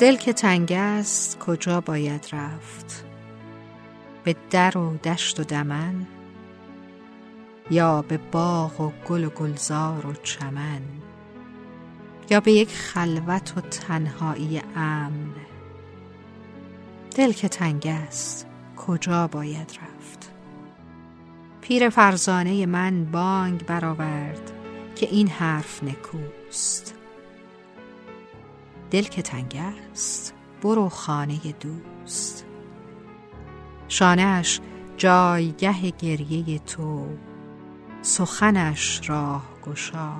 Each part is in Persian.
دل که تنگ است کجا باید رفت؟ به در و دشت و دمن یا به باغ و گل و گلزار و چمن یا به یک خلوت و تنهایی امن؟ دل که تنگ است کجا باید رفت؟ پیر فرزانه من بانگ برآورد که این حرف نکوست. دل که تنگ است. برو خانه دوست. شانهاش جایگه گریه تو. سخنش راه گشا.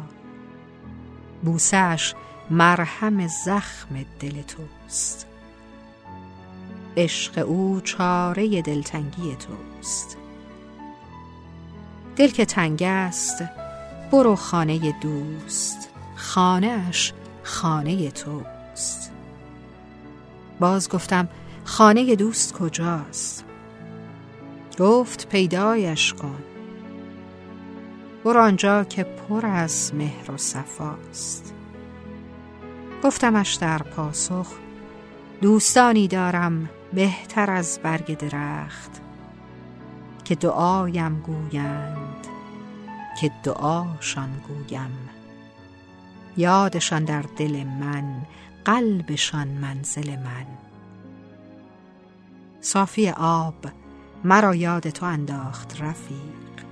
بوسش مرهم زخم دل توست. عشق او چاره دلتنگی توست. دل که تنگ است. برو خانه دوست. خانهاش خانه باز گفتم خانه دوست کجاست؟ گفت پیدایش کن. برو آنجا که پر از مهر و صفاست. گفتمش در پاسخ دوستانی دارم بهتر از برگ درخت که دعایم گویند که دعاشان گویم. یادشان در دل من قلبشان منزل من. صافی آب مرا یاد تو انداخت رفیق.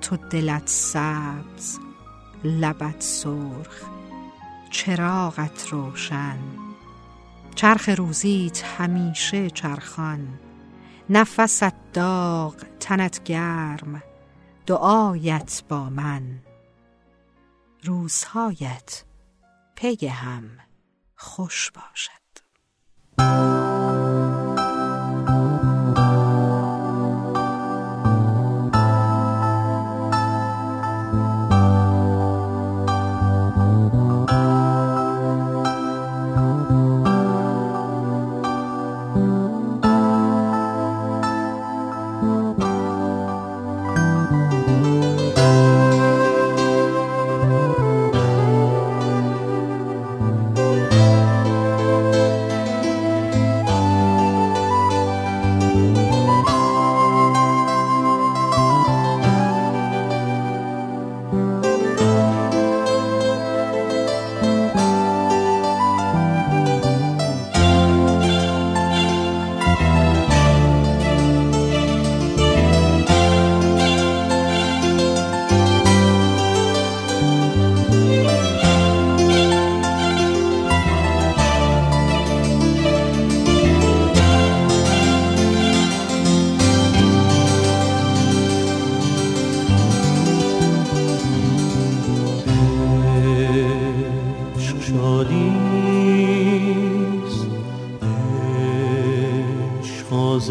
تو دلت سبز لبت سرخ چراغت روشن. چرخ روزیت همیشه چرخان. نفست داغ تنت گرم دعایت با من. روزهایت پی هم خوش باشد.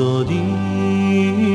عشق آزادیست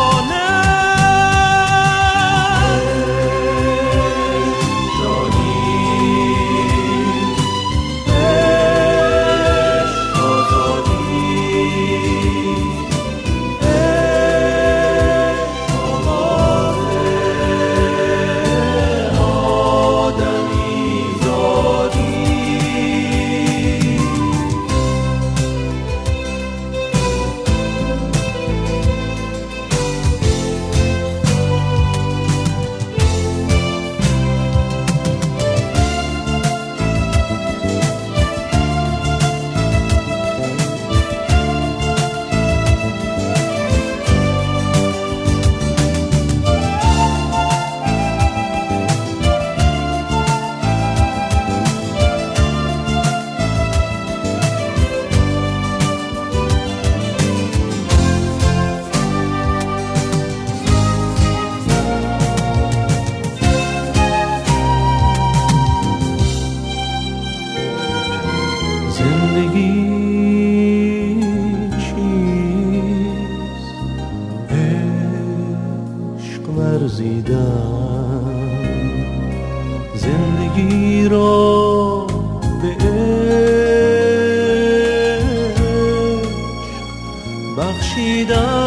زندگی چیست؟ عشق ورزیدن. زندگی را به عشق بخشیدن.